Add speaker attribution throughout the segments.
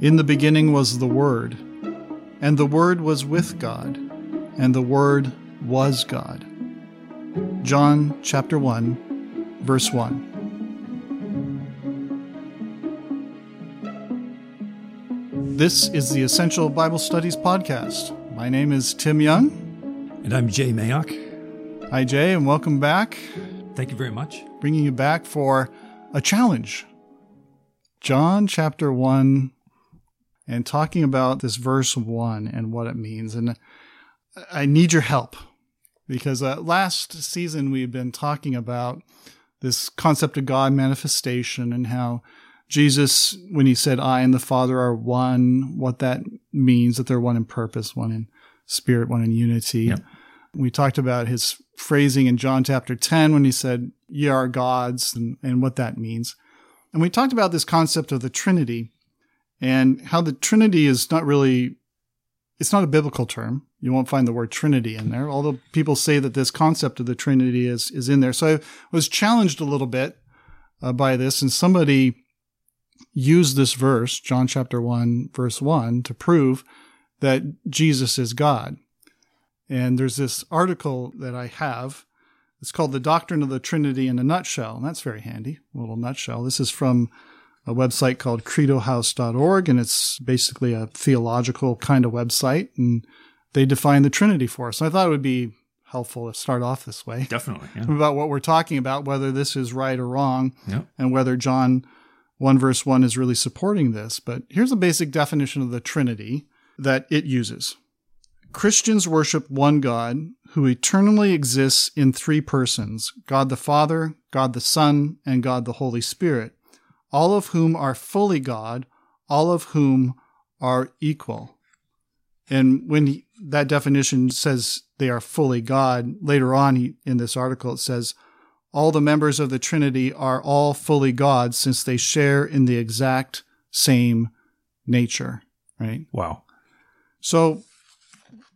Speaker 1: In the beginning was the Word, and the Word was with God, and the Word was God. John chapter 1, verse 1. This is the Essential Bible Studies Podcast. My name is Tim Young.
Speaker 2: And I'm Jay Mayock.
Speaker 1: Hi, Jay, and welcome back.
Speaker 2: Thank you very much.
Speaker 1: Bringing you back for a challenge. John chapter 1, and talking about this verse 1 and what it means. And I need your help because uh, last season we've been talking about this concept of God manifestation and how Jesus, when he said, I and the Father are one, what that means, that they're one in purpose, one in spirit, one in unity.
Speaker 2: Yep.
Speaker 1: We talked about his phrasing in John chapter 10 when he said, Ye are gods, and, and what that means. And we talked about this concept of the Trinity and how the Trinity is not really, it's not a biblical term. You won't find the word Trinity in there, although people say that this concept of the Trinity is, is in there. So I was challenged a little bit uh, by this, and somebody used this verse, John chapter 1, verse 1, to prove that Jesus is God. And there's this article that I have. It's called The Doctrine of the Trinity in a Nutshell. And that's very handy, a little nutshell. This is from a website called credohouse.org, and it's basically a theological kind of website. And they define the Trinity for us. And I thought it would be helpful to start off this way.
Speaker 2: Definitely. Yeah.
Speaker 1: About what we're talking about, whether this is right or wrong, and whether John 1 verse 1 is really supporting this. But here's a basic definition of the Trinity that it uses. Christians worship one God who eternally exists in three persons God the Father, God the Son, and God the Holy Spirit, all of whom are fully God, all of whom are equal. And when he, that definition says they are fully God, later on he, in this article it says, all the members of the Trinity are all fully God since they share in the exact same nature, right?
Speaker 2: Wow.
Speaker 1: So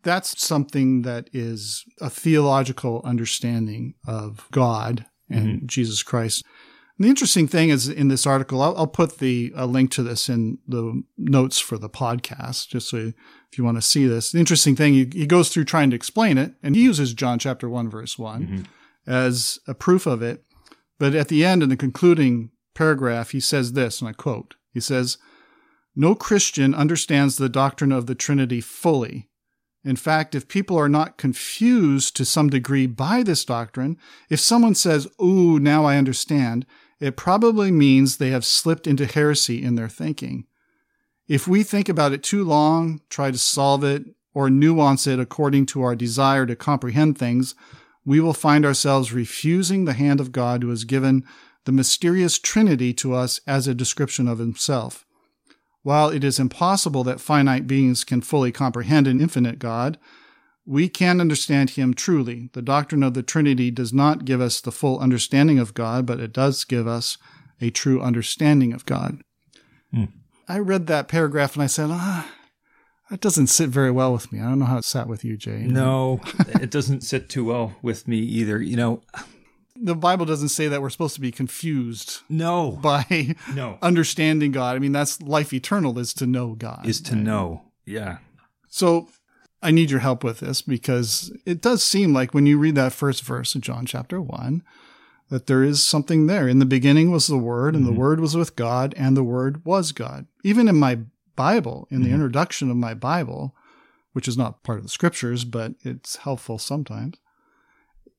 Speaker 1: that's something that is a theological understanding of God and mm-hmm. Jesus Christ. And the interesting thing is in this article, I'll, I'll put the a link to this in the notes for the podcast, just so if you want to see this. The interesting thing, he, he goes through trying to explain it, and he uses John chapter one verse one mm-hmm. as a proof of it. But at the end, in the concluding paragraph, he says this, and I quote: He says, "No Christian understands the doctrine of the Trinity fully." In fact, if people are not confused to some degree by this doctrine, if someone says, Ooh, now I understand, it probably means they have slipped into heresy in their thinking. If we think about it too long, try to solve it, or nuance it according to our desire to comprehend things, we will find ourselves refusing the hand of God who has given the mysterious Trinity to us as a description of himself. While it is impossible that finite beings can fully comprehend an infinite God, we can understand him truly. The doctrine of the Trinity does not give us the full understanding of God, but it does give us a true understanding of God.
Speaker 2: Hmm.
Speaker 1: I read that paragraph and I said, ah, that doesn't sit very well with me. I don't know how it sat with you, Jay.
Speaker 2: No, it doesn't sit too well with me either. You know,
Speaker 1: The Bible doesn't say that we're supposed to be confused
Speaker 2: no,
Speaker 1: by
Speaker 2: no,
Speaker 1: understanding God. I mean, that's life eternal is to know God.
Speaker 2: is to know. Yeah.
Speaker 1: So I need your help with this because it does seem like when you read that first verse of John chapter 1 that there is something there. In the beginning was the Word, and the mm-hmm. Word was with God, and the Word was God. Even in my Bible, in the mm-hmm. introduction of my Bible, which is not part of the scriptures, but it's helpful sometimes,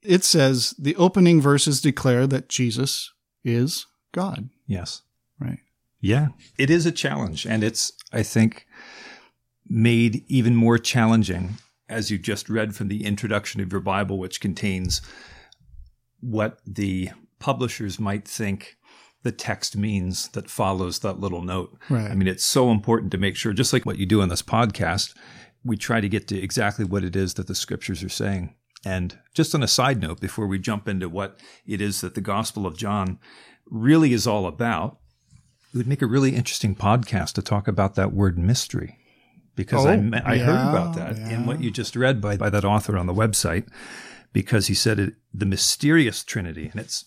Speaker 1: it says the opening verses declare that Jesus is God,
Speaker 2: Yes.
Speaker 1: right?
Speaker 2: Yeah. It is a challenge. And it's, I think, made even more challenging as you just read from the introduction of your Bible, which contains what the publishers might think the text means that follows that little note.
Speaker 1: Right.
Speaker 2: I mean, it's so important to make sure, just like what you do on this podcast, we try to get to exactly what it is that the scriptures are saying. And just on a side note, before we jump into what it is that the Gospel of John really is all about, it would make a really interesting podcast to talk about that word mystery. Because I,
Speaker 1: Oh,
Speaker 2: me- I
Speaker 1: yeah,
Speaker 2: heard about that
Speaker 1: yeah.
Speaker 2: in what you just read by, by that author on the website, because he said it, the mysterious Trinity. And it's,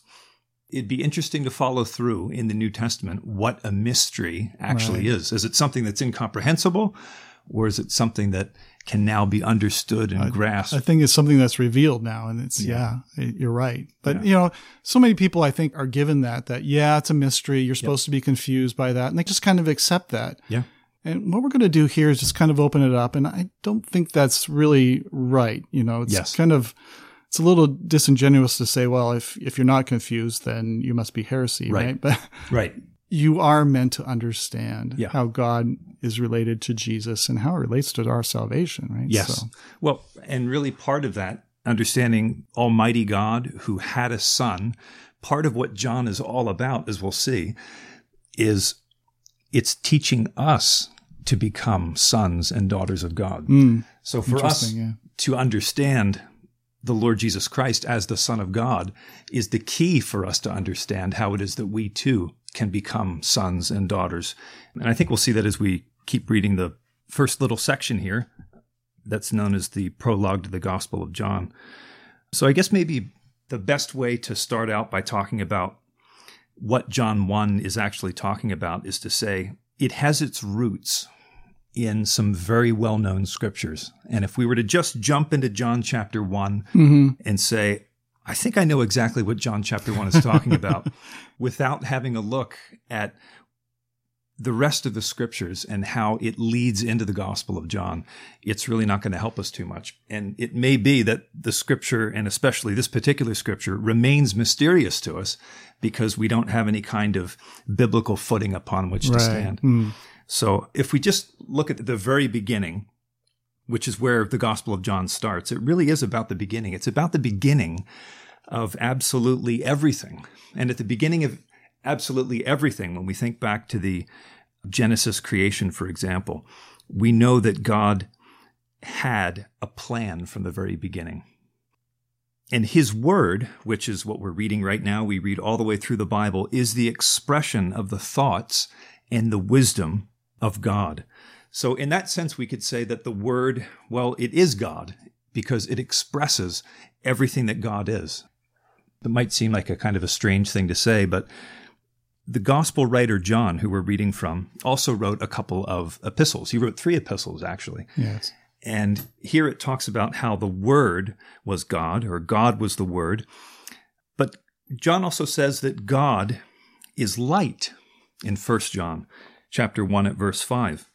Speaker 2: it'd be interesting to follow through in the New Testament what a mystery actually
Speaker 1: Right.
Speaker 2: is. Is it something that's incomprehensible or is it something that can now be understood and grasped?
Speaker 1: I think it's something that's revealed now, and it's yeah, it- you're right. But
Speaker 2: Yeah.
Speaker 1: you know, so many people I think are given that that yeah, it's a mystery. You're supposed to be confused by that, and they just kind of accept that.
Speaker 2: yeah.
Speaker 1: And what we're going to do here is just kind of open it up, and I don't think that's really right. You know, it's
Speaker 2: Yes.
Speaker 1: kind of it's a little disingenuous to say, well, if if you're not confused, then you must be heresy,
Speaker 2: Right.
Speaker 1: right? But
Speaker 2: Right.
Speaker 1: you are meant to understand
Speaker 2: Yeah.
Speaker 1: how God is related to Jesus and how it relates to our salvation, right?
Speaker 2: Yes.
Speaker 1: So,
Speaker 2: Well, and really part of that, understanding Almighty God who had a son, part of what John is all about, as we'll see, is it's teaching us to become sons and daughters of God.
Speaker 1: mm,
Speaker 2: So for us
Speaker 1: yeah.
Speaker 2: to understand the Lord Jesus Christ as the Son of God is the key for us to understand how it is that we too can become sons and daughters. And I think we'll see that as we keep reading the first little section here that's known as the prologue to the Gospel of John. So I guess maybe the best way to start out by talking about what John 1 is actually talking about is to say it has its roots in some very well known scriptures. And if we were to just jump into John chapter 1
Speaker 1: hmm
Speaker 2: and say, I think I know exactly what John chapter 1 is talking about, without having a look at the rest of the scriptures and how it leads into the Gospel of John, it's really not going to help us too much. And it may be that the scripture, and especially this particular scripture, remains mysterious to us because we don't have any kind of biblical footing upon which to stand.
Speaker 1: Mm.
Speaker 2: So if we just look at the very beginning, which is where the Gospel of John starts, it really is about the beginning. It's about the beginning of absolutely everything. And at the beginning of absolutely everything, when we think back to the Genesis creation, for example, we know that God had a plan from the very beginning. And his word, which is what we're reading right now, we read all the way through the Bible, is the expression of the thoughts and the wisdom of God. So, in that sense, we could say that the word, well, it is God because it expresses everything that God is. It might seem like a kind of a strange thing to say, but the gospel writer John, who we're reading from, also wrote a couple of epistles. He wrote three epistles, actually.
Speaker 1: Yes.
Speaker 2: And here it talks about how the Word was God, or God was the Word. But John also says that God is light in 1 John chapter 1 at verse 5.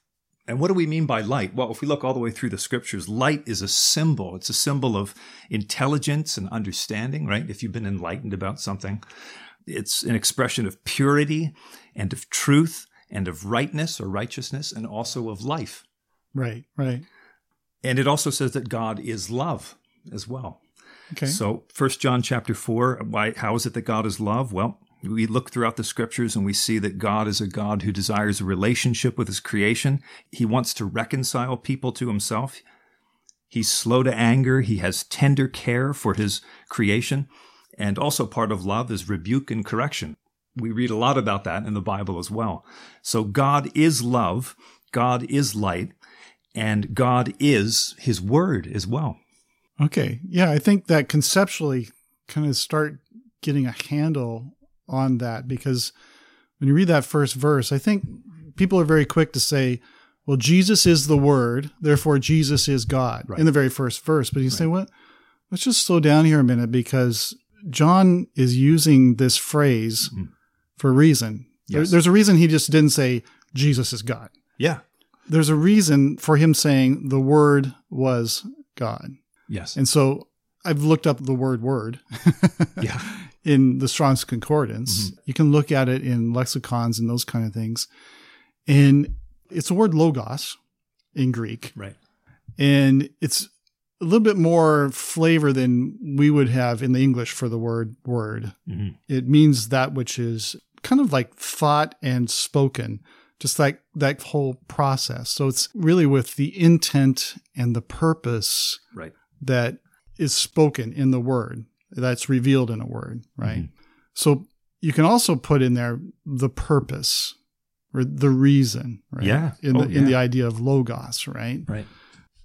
Speaker 2: And what do we mean by light? Well, if we look all the way through the scriptures, light is a symbol. It's a symbol of intelligence and understanding, right? If you've been enlightened about something, it's an expression of purity and of truth and of rightness or righteousness and also of life.
Speaker 1: Right. Right.
Speaker 2: And it also says that God is love as well.
Speaker 1: Okay.
Speaker 2: So, First John chapter 4, why how is it that God is love? Well, we look throughout the scriptures and we see that God is a God who desires a relationship with his creation. He wants to reconcile people to himself. He's slow to anger, he has tender care for his creation, and also part of love is rebuke and correction. We read a lot about that in the Bible as well. So God is love, God is light, and God is his word as well.
Speaker 1: Okay. Yeah, I think that conceptually kind of start getting a handle on that because when you read that first verse, I think people are very quick to say, well, Jesus is the word, therefore Jesus is God
Speaker 2: Right.
Speaker 1: in the very first verse. But you say, what? Let's just slow down here a minute because John is using this phrase
Speaker 2: Mhm.
Speaker 1: for a reason.
Speaker 2: Yes.
Speaker 1: there's a reason he just didn't say Jesus is God.
Speaker 2: Yeah.
Speaker 1: There's a reason for him saying the word was God.
Speaker 2: Yes.
Speaker 1: And so I've looked up the word word
Speaker 2: yeah.
Speaker 1: in the Strong's Concordance. You can look at it in lexicons and those kind of things. And it's the word logos in Greek.
Speaker 2: Right.
Speaker 1: And it's a little bit more flavor than we would have in the English for the word word.
Speaker 2: Mhm.
Speaker 1: It means that which is kind of like thought and spoken, just like that whole process. So it's really with the intent and the purpose
Speaker 2: Right.
Speaker 1: that is spoken in the word, that's revealed in a word, right? Mm-hmm. So you can also put in there the purpose or the reason, right?
Speaker 2: Yeah.
Speaker 1: In
Speaker 2: Oh,
Speaker 1: the in the idea of logos, right?
Speaker 2: Right.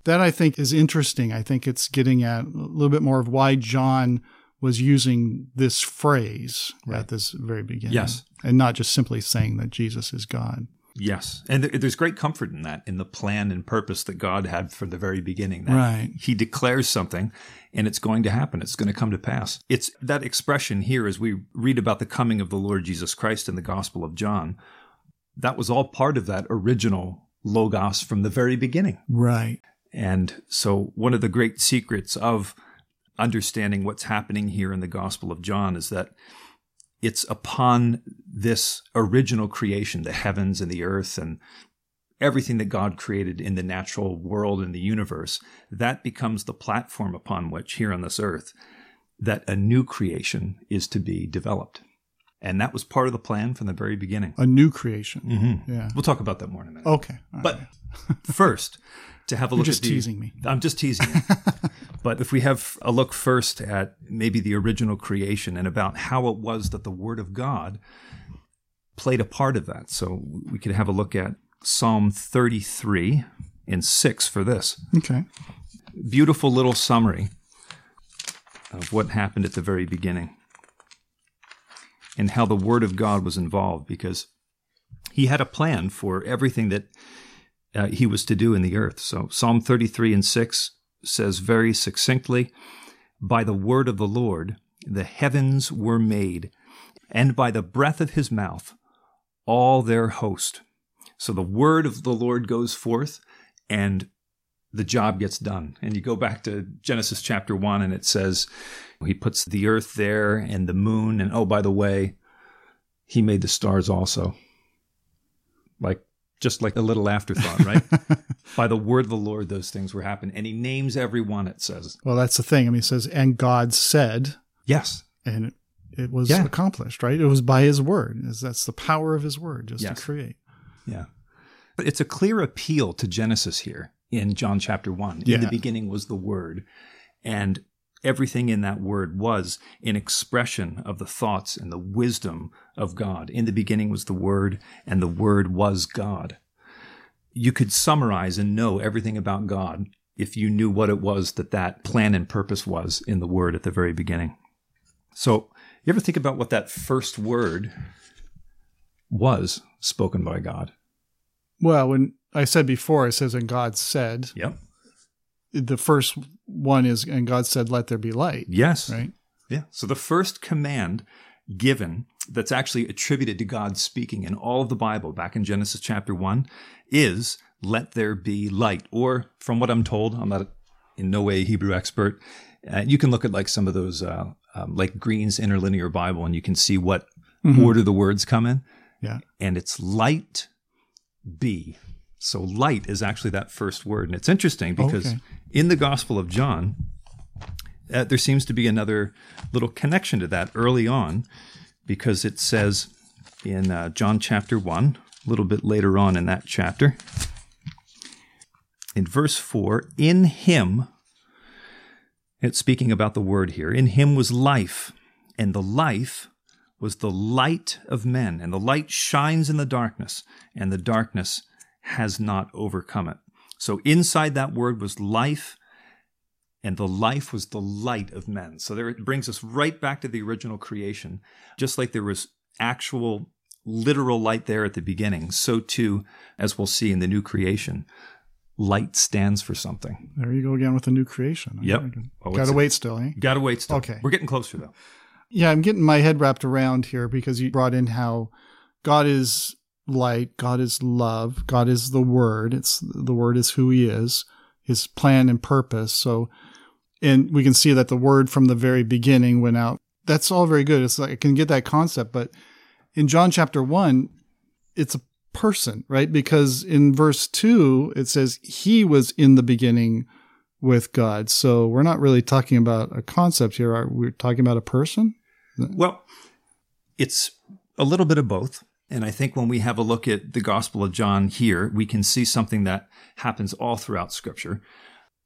Speaker 1: That I think is interesting. I think it's getting at a little bit more of why John was using this phrase
Speaker 2: Right.
Speaker 1: at this very beginning.
Speaker 2: Yes.
Speaker 1: And not just simply saying that Jesus is God.
Speaker 2: Yes. And th- there's great comfort in that, in the plan and purpose that God had from the very beginning. That
Speaker 1: Right.
Speaker 2: He declares something and it's going to happen. It's going to come to pass. It's that expression here as we read about the coming of the Lord Jesus Christ in the Gospel of John. That was all part of that original Logos from the very beginning.
Speaker 1: Right.
Speaker 2: And so, one of the great secrets of understanding what's happening here in the Gospel of John is that it's upon this original creation, the heavens and the earth and everything that God created in the natural world and the universe, that becomes the platform upon which, here on this earth, that a new creation is to be developed. And that was part of the plan from the very beginning.
Speaker 1: A new creation.
Speaker 2: Mm-hmm.
Speaker 1: Yeah.
Speaker 2: We'll talk about that more in a minute.
Speaker 1: Okay. All
Speaker 2: But
Speaker 1: right.
Speaker 2: first, to have a
Speaker 1: You're
Speaker 2: look
Speaker 1: just
Speaker 2: at the,
Speaker 1: teasing me.
Speaker 2: I'm just teasing. you. but if we have a look first at maybe the original creation and about how it was that the Word of God played a part of that. So we could have a look at Psalm 33 and 6 for this.
Speaker 1: Okay.
Speaker 2: Beautiful little summary of what happened at the very beginning and how the Word of God was involved because he had a plan for everything that uh, he was to do in the earth. So Psalm 33 and 6 says very succinctly By the word of the Lord the heavens were made, and by the breath of his mouth all their host. So the word of the Lord goes forth, and the job gets done. And you go back to Genesis chapter 1, and it says, He puts the earth there and the moon, and oh, by the way, He made the stars also. Like, just like a little afterthought, right? By the word of the Lord, those things were happening. And He names every one, it says.
Speaker 1: Well, that's the thing. I mean, it says, and God said,
Speaker 2: Yes.
Speaker 1: and it, it was
Speaker 2: Yeah.
Speaker 1: accomplished, right? It was by his word. That's the power of his word, just
Speaker 2: Yes.
Speaker 1: to create.
Speaker 2: Yeah. But it's a clear appeal to Genesis here in John chapter 1. In
Speaker 1: Yeah.
Speaker 2: the beginning was the Word, and everything in that Word was an expression of the thoughts and the wisdom of God. In the beginning was the Word, and the Word was God. You could summarize and know everything about God if you knew what it was that that plan and purpose was in the Word at the very beginning. So, you ever think about what that first word was spoken by God?
Speaker 1: Well, when I said before, it says, and God said,
Speaker 2: Yep.
Speaker 1: the first one is, and God said, let there be light,
Speaker 2: Yes.
Speaker 1: right?
Speaker 2: Yeah. So the first command given that's actually attributed to God speaking in all of the Bible back in Genesis chapter 1 is let there be light. Or from what I'm told, I'm not in no way a Hebrew expert. Uh, you can look at like some of those, uh, um, like Green's interlinear Bible, and you can see what
Speaker 1: Mhm.
Speaker 2: order the words come in.
Speaker 1: Yeah.
Speaker 2: And it's light be. So light is actually that first word. And it's interesting because
Speaker 1: Okay.
Speaker 2: in the Gospel of John, uh, there seems to be another little connection to that early on because it says in uh, John chapter 1, a little bit later on in that chapter, in verse 4, in him, it's speaking about the word here, in him was life, and the life was the light of men, and the light shines in the darkness, and the darkness has not overcome it. So inside that word was life, and the life was the light of men. So there it brings us right back to the original creation. Just like there was actual literal light there at the beginning, so too, as we'll see in the new creation, light stands for something.
Speaker 1: There you go again with the new creation.
Speaker 2: Yep.
Speaker 1: Got to wait still, eh?
Speaker 2: Gotta wait still.
Speaker 1: Okay.
Speaker 2: We're getting closer though.
Speaker 1: Yeah, I'm getting my head wrapped around here because you brought in how God is light, God is love, God is the word. It's the word is who he is, his plan and purpose. So and we can see that the word from the very beginning went out. That's all very good. It's like I can get that concept, but in John chapter 1, it's a person, right? Because in verse 2 it says he was in the beginning with God. So we're not really talking about a concept here. Are we are talking about a person?
Speaker 2: Well, it's a little bit of both. And I think when we have a look at the Gospel of John here, we can see something that happens all throughout Scripture.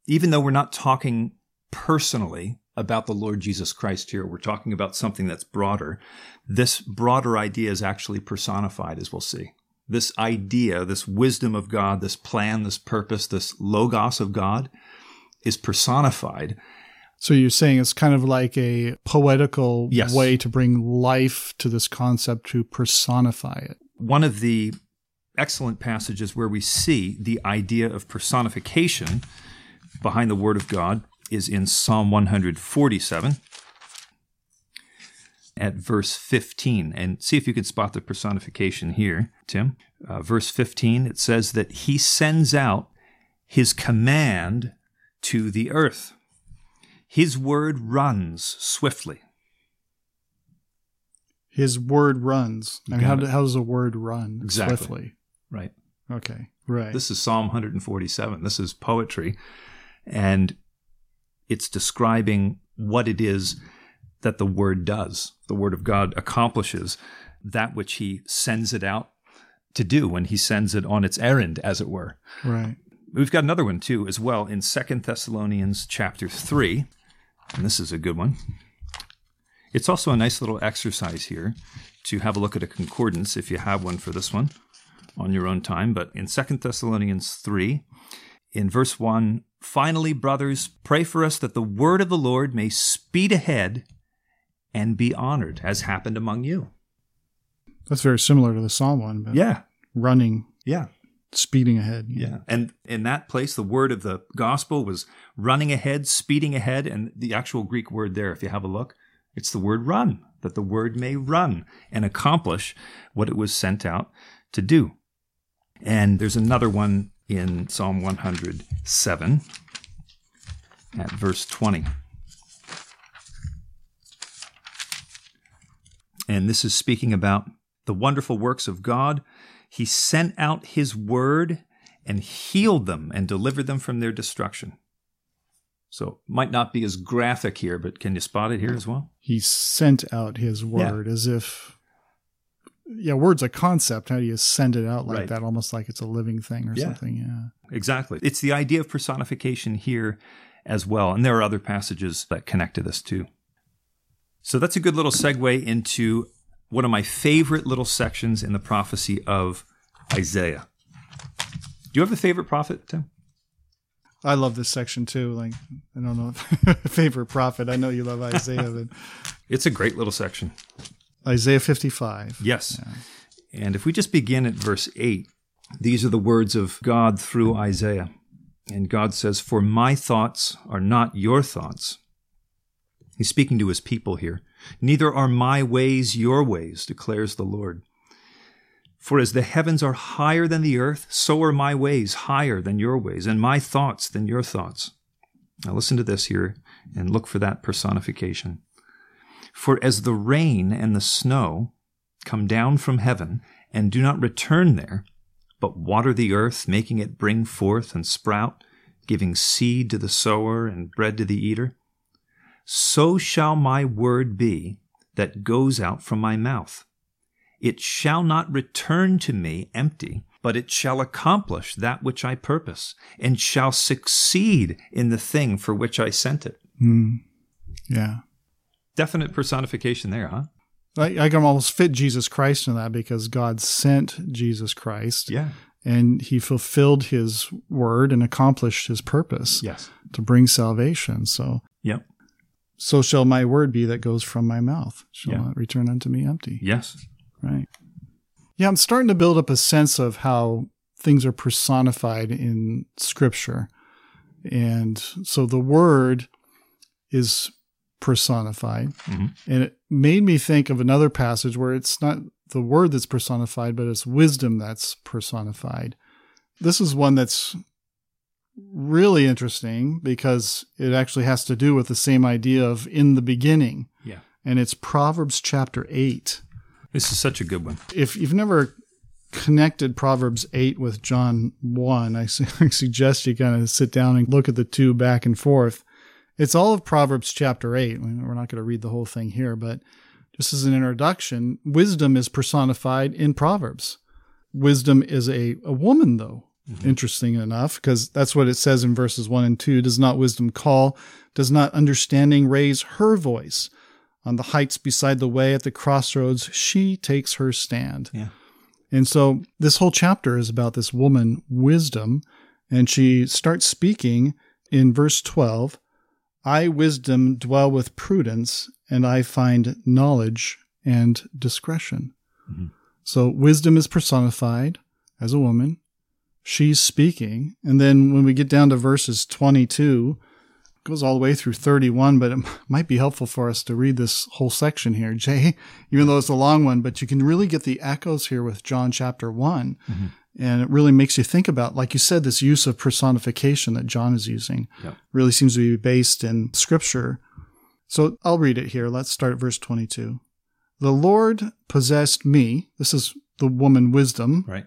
Speaker 2: Even though we're not talking personally about the Lord Jesus Christ here, we're talking about something that's broader. This broader idea is actually personified, as we'll see. This idea, this wisdom of God, this plan, this purpose, this logos of God is personified
Speaker 1: So you're saying it's kind of like a poetical
Speaker 2: Yes.
Speaker 1: way to bring life to this concept to personify it.
Speaker 2: One of the excellent passages where we see the idea of personification behind the Word of God is in Psalm 147 at verse 15. And see if you can spot the personification here, Tim. Uh, verse 15, it says that He sends out His command to the earth. His word runs swiftly.
Speaker 1: His word runs.
Speaker 2: You
Speaker 1: And how, do- how does a word run
Speaker 2: Exactly.
Speaker 1: swiftly?
Speaker 2: Right.
Speaker 1: Okay. Right.
Speaker 2: This is Psalm 147. This is poetry. And it's describing what it is that the Word does. The Word of God accomplishes that which He sends it out to do when He sends it on its errand, as it were.
Speaker 1: right.
Speaker 2: We've got another one too, as well, in Second Thessalonians chapter 3. And this is a good one. It's also a nice little exercise here to have a look at a concordance if you have one for this one on your own time. But in Second Thessalonians 3, in verse 1, finally, brothers, pray for us that the word of the Lord may speed ahead and be honored, as happened among you.
Speaker 1: That's very similar to the Psalm one, but
Speaker 2: Yeah,
Speaker 1: running,
Speaker 2: yeah.
Speaker 1: Speeding ahead.
Speaker 2: Yeah. And in that place, the word of the gospel was running ahead, speeding ahead. And the actual Greek word there, if you have a look, it's the word run, that the word may run and accomplish what it was sent out to do. And there's another one in Psalm 107 at verse 20. And this is speaking about the wonderful works of God. He sent out his word and healed them and delivered them from their destruction. So, might not be as graphic here, but can you spot it here as well?
Speaker 1: He sent out his word as if, yeah, word's a concept. How do you send it out like
Speaker 2: Right.
Speaker 1: that? Almost like it's a living thing or
Speaker 2: Yeah.
Speaker 1: something. Yeah.
Speaker 2: Exactly. It's the idea of personification here as well. And there are other passages that connect to this too. So that's a good little segue into one of my favorite little sections in the prophecy of Isaiah. Do you have a favorite prophet, Tim?
Speaker 1: I love this section too. Like, I don't know if favorite prophet. I know you love Isaiah, but
Speaker 2: It's a great little section.
Speaker 1: Isaiah 55.
Speaker 2: Yes. And if we just begin at verse 8, these are the words of God through Isaiah. And God says, For my thoughts are not your thoughts. He's speaking to his people here. Neither are my ways your ways, declares the Lord. For as the heavens are higher than the earth, so are my ways higher than your ways, and my thoughts than your thoughts. Now listen to this here and look for that personification. For as the rain and the snow come down from heaven and do not return there, but water the earth, making it bring forth and sprout, giving seed to the sower and bread to the eater, so shall my word be that goes out from my mouth. It shall not return to me empty, but it shall accomplish that which I purpose, and shall succeed in the thing for which I sent it.
Speaker 1: Mm. Yeah.
Speaker 2: Definite personification there, huh?
Speaker 1: I, I can almost fit Jesus Christ in that because God sent Jesus Christ
Speaker 2: Yeah.
Speaker 1: and he fulfilled his word and accomplished his purpose
Speaker 2: Yes.
Speaker 1: to bring salvation. So,
Speaker 2: Yep.
Speaker 1: So shall my word be that goes from my mouth, shall
Speaker 2: Yeah.
Speaker 1: not return unto me empty.
Speaker 2: Yes.
Speaker 1: Right. Yeah, I'm starting to build up a sense of how things are personified in scripture. And so the word is personified.
Speaker 2: Mhm.
Speaker 1: And it made me think of another passage where it's not the word that's personified, but it's wisdom that's personified. This is one that's really interesting because it actually has to do with the same idea of in the beginning.
Speaker 2: Yeah.
Speaker 1: And it's Proverbs chapter 8
Speaker 2: This is such a good one.
Speaker 1: if you've never connected Proverbs 8 with John 1, I su- I suggest you kind of sit down and look at the two back and forth. It's all of Proverbs chapter 8. We're not going to read the whole thing here, but just as an introduction, wisdom is personified in Proverbs. Wisdom is a, a woman, though. Interesting enough, because that's what it says in verses 1 and 2. Does not wisdom call? Does not understanding raise her voice? On the heights beside the way at the crossroads, she takes her stand.
Speaker 2: Yeah.
Speaker 1: And so this whole chapter is about this woman, wisdom, and she starts speaking in verse 12 I, wisdom, dwell with prudence, and I find knowledge and discretion.
Speaker 2: Mm-hmm.
Speaker 1: So wisdom is personified as a woman. She's speaking. And then when we get down to verses 22, it goes all the way through 31, but it might be helpful for us to read this whole section here, Jay, even though it's a long one, but you can really get the echoes here with John chapter one.
Speaker 2: Mm-hmm.
Speaker 1: And it really makes you think about, like you said, this use of personification that John is using
Speaker 2: Yep.
Speaker 1: really seems to be based in scripture. So I'll read it here. Let's start at verse 22. The Lord possessed me. This is the woman wisdom
Speaker 2: Right.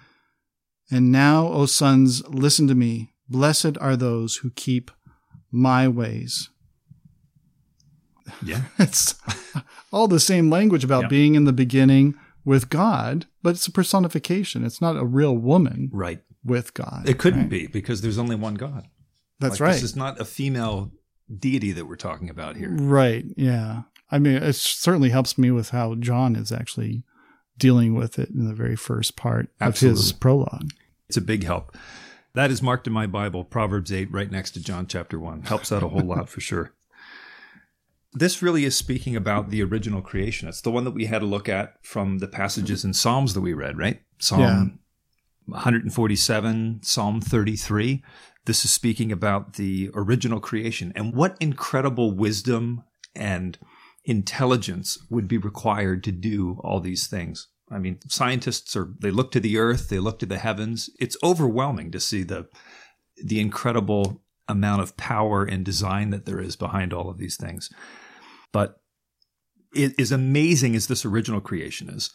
Speaker 1: And now, O sons, listen to me. Blessed are those who keep my ways.
Speaker 2: Yeah.
Speaker 1: It's all the same language about being in the beginning with God, but it's a personification. It's not a real woman
Speaker 2: Right.
Speaker 1: with God.
Speaker 2: It couldn't
Speaker 1: right?
Speaker 2: be because there's only one God.
Speaker 1: That's
Speaker 2: Like,
Speaker 1: right.
Speaker 2: This is not a female deity that we're talking about here.
Speaker 1: Right. Yeah. I mean, it certainly helps me with how John is actually dealing with it in the very first part of his prologue.
Speaker 2: It's a big help. That is marked in my Bible, Proverbs 8, right next to John chapter 1. Helps out a whole lot for sure. This really is speaking about the original creation. It's the one that we had a look at from the passages in Psalms that we read, right? Psalm 147, Psalm 33. This is speaking about the original creation and what incredible wisdom and intelligence would be required to do all these things. I mean, scientists are they look to the earth, they look to the heavens. It's overwhelming to see the the incredible amount of power and design that there is behind all of these things. But it is amazing as this original creation is.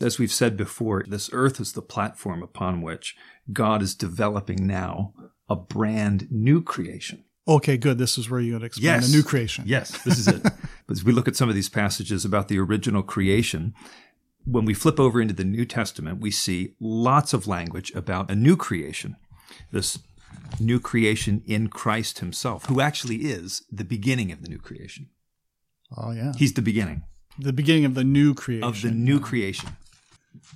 Speaker 2: As we've said before, this earth is the platform upon which God is developing now a brand new creation.
Speaker 1: Okay, good. This is where you would explain
Speaker 2: Yes.
Speaker 1: the new creation.
Speaker 2: Yes, this is it. but as we look at some of these passages about the original creation, when we flip over into the New Testament, we see lots of language about a new creation, this new creation in Christ Himself, who actually is the beginning of the new creation.
Speaker 1: Oh, yeah.
Speaker 2: He's the beginning
Speaker 1: the beginning of the new creation.
Speaker 2: of the new creation.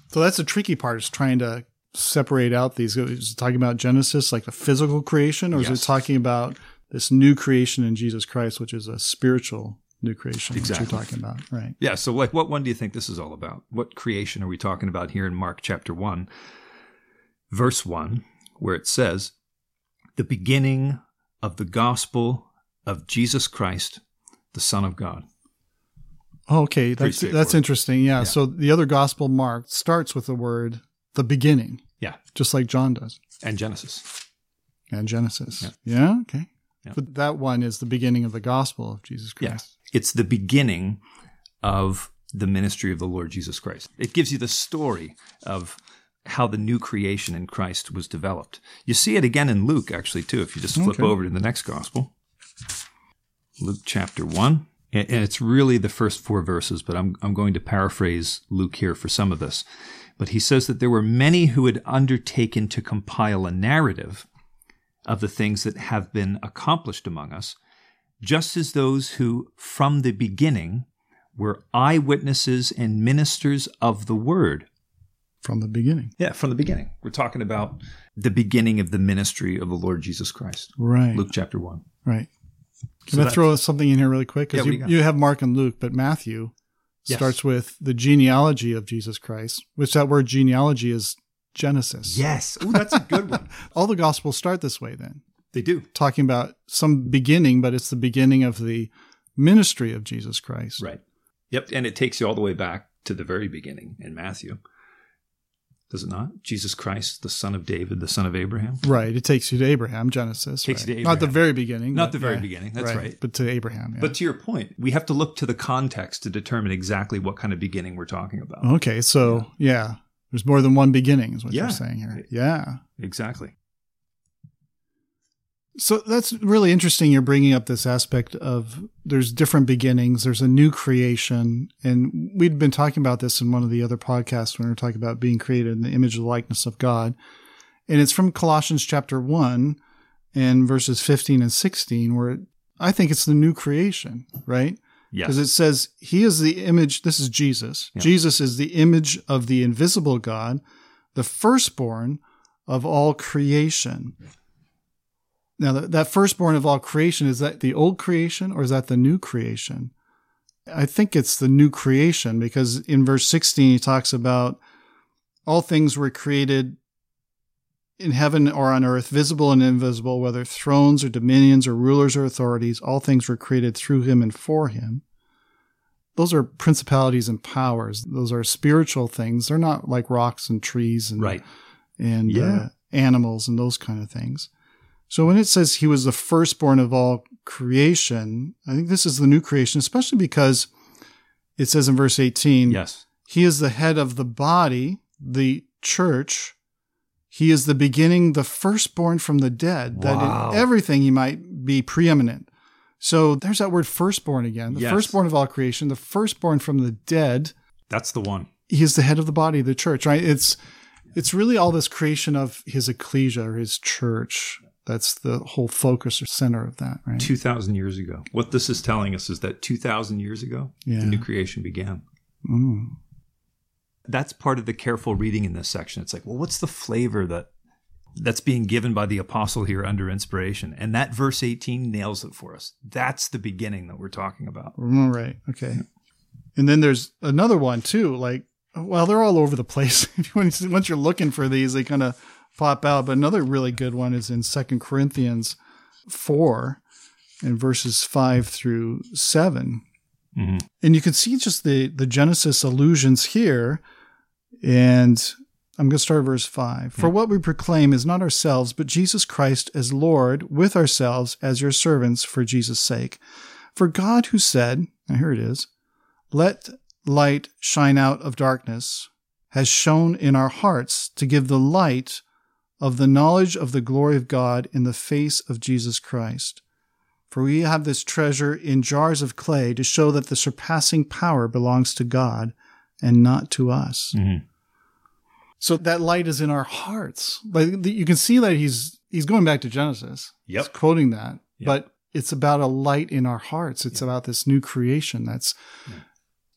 Speaker 1: So that's the tricky part is trying to separate out these. Is it talking about Genesis, like the physical creation, or is it talking about this new creation in Jesus Christ, which is a spiritual new creation
Speaker 2: Exactly.
Speaker 1: you're talking about? Right.
Speaker 2: Yeah, so like what one do you think this is all about? What creation are we talking about here in Mark chapter 1, verse 1, where it says, "The beginning of the gospel of Jesus Christ, the Son of God."
Speaker 1: Okay. That's that's interesting. Yeah,
Speaker 2: Yeah.
Speaker 1: So the other gospel Mark starts with the word the beginning,
Speaker 2: Yeah,
Speaker 1: just like John does,
Speaker 2: and Genesis.
Speaker 1: and Genesis.
Speaker 2: Yeah.
Speaker 1: Yeah. okay. But that one is the beginning of the gospel of Jesus Christ. Yes.
Speaker 2: It's the beginning of the ministry of the Lord Jesus Christ. It gives you the story of how the new creation in Christ was developed. You see it again in Luke, actually, too, if you just flip
Speaker 1: Okay.
Speaker 2: over to the next gospel. Luke chapter 1. And and it's really the first four verses, but I'm, I'm going to paraphrase Luke here for some of this. But he says that there were many who had undertaken to compile a narrative of the things that have been accomplished among us, just as those who from the beginning were eyewitnesses and ministers of the word.
Speaker 1: From the beginning.
Speaker 2: Yeah, from the beginning. We're talking about the beginning of the ministry of the Lord Jesus Christ.
Speaker 1: Right.
Speaker 2: Luke chapter 1.
Speaker 1: Right. Can
Speaker 2: So
Speaker 1: I throw something in here really quick? Because
Speaker 2: do
Speaker 1: you,
Speaker 2: you
Speaker 1: you have Mark and Luke, but Matthew
Speaker 2: Yes.
Speaker 1: starts with the genealogy of Jesus Christ, which that word genealogy is Genesis.
Speaker 2: Yes. Oh, that's a good one.
Speaker 1: All the gospels start this way then,
Speaker 2: they do.
Speaker 1: talking about some beginning, but it's the beginning of the ministry of Jesus Christ.
Speaker 2: Right. Yep. And it takes you all the way back to the very beginning in Matthew. Does it not? Jesus Christ, the son of David, the son of Abraham.
Speaker 1: Right. It takes you to Abraham, Genesis.
Speaker 2: Takes
Speaker 1: right.
Speaker 2: you to
Speaker 1: Not the very beginning.
Speaker 2: Not the very
Speaker 1: yeah,
Speaker 2: beginning. That's right.
Speaker 1: But to Abraham. Yeah.
Speaker 2: But to your point, we have to look to the context to determine exactly what kind of beginning we're talking about.
Speaker 1: okay. So, yeah. There's more than one beginning, is what
Speaker 2: Yeah.
Speaker 1: you're saying here. Yeah.
Speaker 2: Exactly.
Speaker 1: So that's really interesting. You're bringing up this aspect of there's different beginnings, there's a new creation. And we'd been talking about this in one of the other podcasts when we were talking about being created in the image of the likeness of God. And it's from Colossians chapter 1 and verses 15 and 16, where I think it's the new creation, right?
Speaker 2: Yes.
Speaker 1: Because it says, He is the image, this is Jesus.
Speaker 2: Yeah.
Speaker 1: Jesus is the image of the invisible God, the firstborn of all creation. Now, that, that firstborn of all creation, is that the old creation or is that the new creation? I think it's the new creation because in verse 16, he talks about all things were created in heaven or on earth, visible and invisible, whether thrones or dominions or rulers or authorities, all things were created through him and for him. Those are principalities and powers. Those are spiritual things. They're not like rocks and trees and
Speaker 2: right.
Speaker 1: and
Speaker 2: Yeah.
Speaker 1: uh, animals and those kind of things. So when it says he was the firstborn of all creation, I think this is the new creation, especially because it says in verse 18,
Speaker 2: Yes.
Speaker 1: he is the head of the body, the church. He is the beginning, the firstborn from the dead, that
Speaker 2: Wow.
Speaker 1: in everything he might be preeminent. So there's that word firstborn again. The
Speaker 2: Yes.
Speaker 1: firstborn of all creation, the firstborn from the dead
Speaker 2: That's the one.
Speaker 1: he is the head of the body of the church right it's it's really all this creation of his ecclesia or his church that's the whole focus or center of that right
Speaker 2: 2,000 years ago. What this is telling us is that 2,000 years ago,
Speaker 1: Yeah.
Speaker 2: the new creation began.
Speaker 1: Mm.
Speaker 2: That's part of the careful reading in this section. It's like, well, what's the flavor that that's being given by the apostle here under inspiration? And that verse 18 nails it for us. That's the beginning that we're talking about.
Speaker 1: Right okay and then there's another one too like well they're all over the place once you're looking for these they kind of pop out but another really good one is in Second corinthians 4 in verses 5 through 7
Speaker 2: Mhm.
Speaker 1: and you can see just the the genesis allusions here. And i'm going to start verse 5 for what we proclaim is not ourselves but jesus christ as lord with ourselves as your servants for jesus sake. For god who said and here it is let light shine out of darkness has shone in our hearts to give the light of the knowledge of the glory of god in the face of jesus christ for we have this treasure in jars of clay to show that the surpassing power belongs to God and not to us.
Speaker 2: Mhm.
Speaker 1: So that light is in our hearts. Like you can see that he's he's going back to Genesis.
Speaker 2: Yep.
Speaker 1: He's quoting that.
Speaker 2: Yep.
Speaker 1: But it's about a light in our hearts. It's about this new creation that's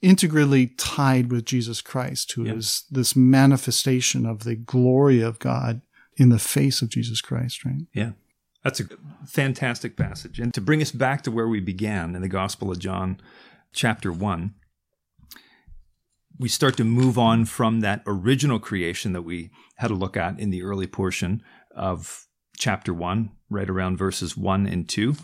Speaker 1: integrally tied with Jesus Christ, who is this manifestation of the glory of God in the face of Jesus Christ, right?
Speaker 2: Yeah. That's a fantastic passage. And to bring us back to where we began in the Gospel of John, chapter 1, we start to move on from that original creation that we had a look at in the early portion of chapter 1, right around verses 1 and 2.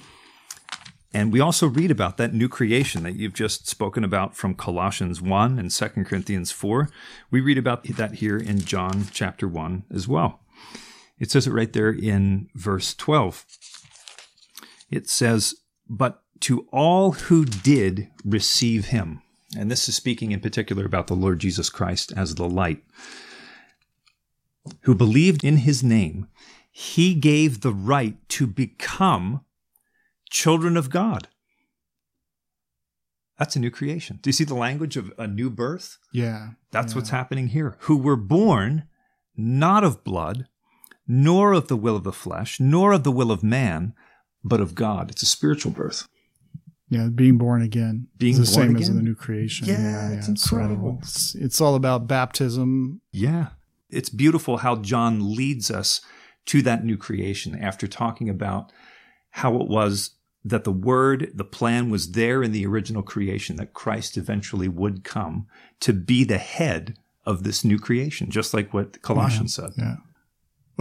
Speaker 2: And we also read about that new creation that you've just spoken about from Colossians 1 and 2 Corinthians 4. We read about that here in John chapter 1 as well. It says it right there in verse 12. It says, But to all who did receive him, and this is speaking in particular about the Lord Jesus Christ as the light, who believed in his name, he gave the right to become children of God. That's a new creation. Do you see the language of a new birth?
Speaker 1: Yeah.
Speaker 2: That's
Speaker 1: Yeah.
Speaker 2: what's happening here. Who were born not of blood, nor of the will of the flesh, nor of the will of man, but of God. It's a spiritual birth.
Speaker 1: Yeah, being born again.
Speaker 2: Being
Speaker 1: is the
Speaker 2: born
Speaker 1: same as in the new creation.
Speaker 2: Yeah, it's
Speaker 1: So
Speaker 2: incredible.
Speaker 1: it's, it's all about baptism.
Speaker 2: Yeah. It's beautiful how John leads us to that new creation after talking about how it was that the word, the plan was there in the original creation, that Christ eventually would come to be the head of this new creation, just like what Colossians said.
Speaker 1: Yeah.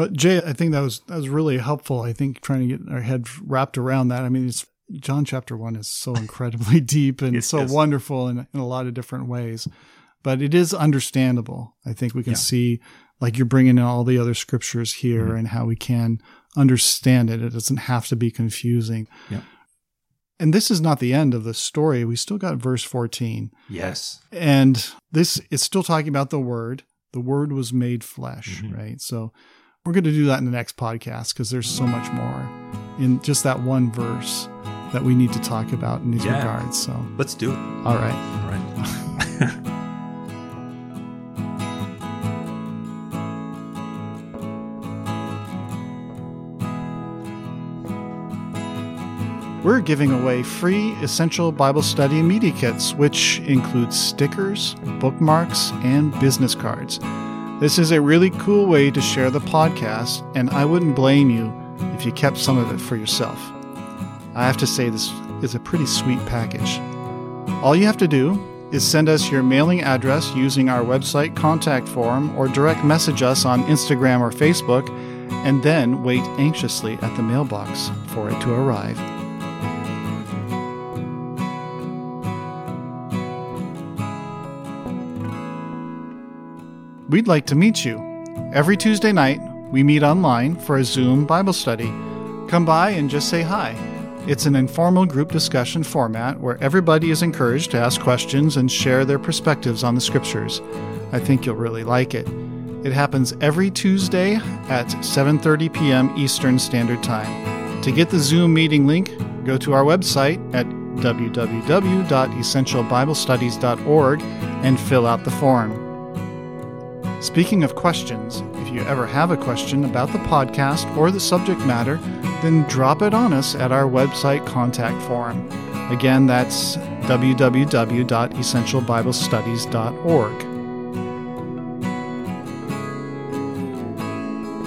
Speaker 1: But Jay, I think that was that was really helpful. I think trying to get our head wrapped around that. I mean, it's John chapter one is so incredibly deep and so wonderful in, in a lot of different ways. But it is understandable. I think we can
Speaker 2: Yeah.
Speaker 1: see, like you're bringing in all the other scriptures here
Speaker 2: Mhm.
Speaker 1: and how we can understand it. It doesn't have to be confusing.
Speaker 2: Yeah.
Speaker 1: And this is not the end of the story. We still got verse 14.
Speaker 2: Yes.
Speaker 1: And this is still talking about the word. The word was made flesh,
Speaker 2: Mhm.
Speaker 1: right? So we're going to do that in the next podcast because there's so much more in just that one verse that we need to talk about in these
Speaker 2: Yeah.
Speaker 1: regards. So,
Speaker 2: Let's do it.
Speaker 1: all right.
Speaker 2: All right.
Speaker 1: We're giving away free essential Bible study media kits, which include stickers, bookmarks, and business cards. This is a really cool way to share the podcast, and I wouldn't blame you if you kept some of it for yourself. I have to say, this is a pretty sweet package. All you have to do is send us your mailing address using our website contact form or direct message us on Instagram or Facebook, and then wait anxiously at the mailbox for it to arrive. We'd like to meet you. Every Tuesday night, we meet online for a Zoom Bible study. Come by and just say hi. It's an informal group discussion format where everybody is encouraged to ask questions and share their perspectives on the scriptures. I think you'll really like it. It happens every Tuesday at 7:30 p.m. Eastern Standard Time. To get the Zoom meeting link, go to our website at www.essentialbiblestudies.org and fill out the form. Speaking of questions, if you ever have a question about the podcast or the subject matter, then drop it on us at our website contact form. Again, that's www.essentialbiblestudies.org.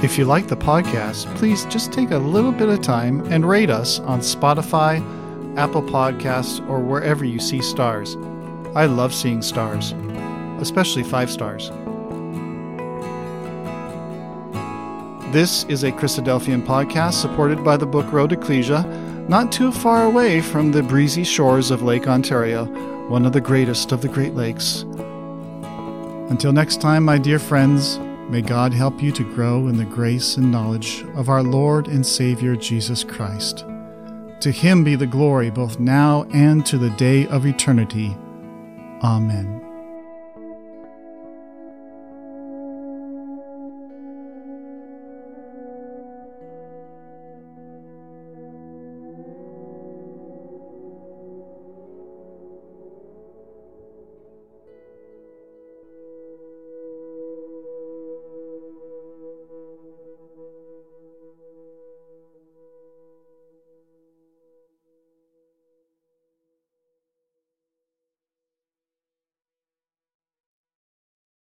Speaker 1: If you like the podcast, please just take a little bit of time and rate us on Spotify, Apple Podcasts, or wherever you see stars. I love seeing stars, especially five stars. This is a Christadelphian podcast supported by the Brock Road Ecclesia, not too far away from the breezy shores of Lake Ontario, one of the greatest of the Great Lakes. Until next time, my dear friends, may God help you to grow in the grace and knowledge of our Lord and Savior Jesus Christ. To him be the glory both now and to the day of eternity. Amen.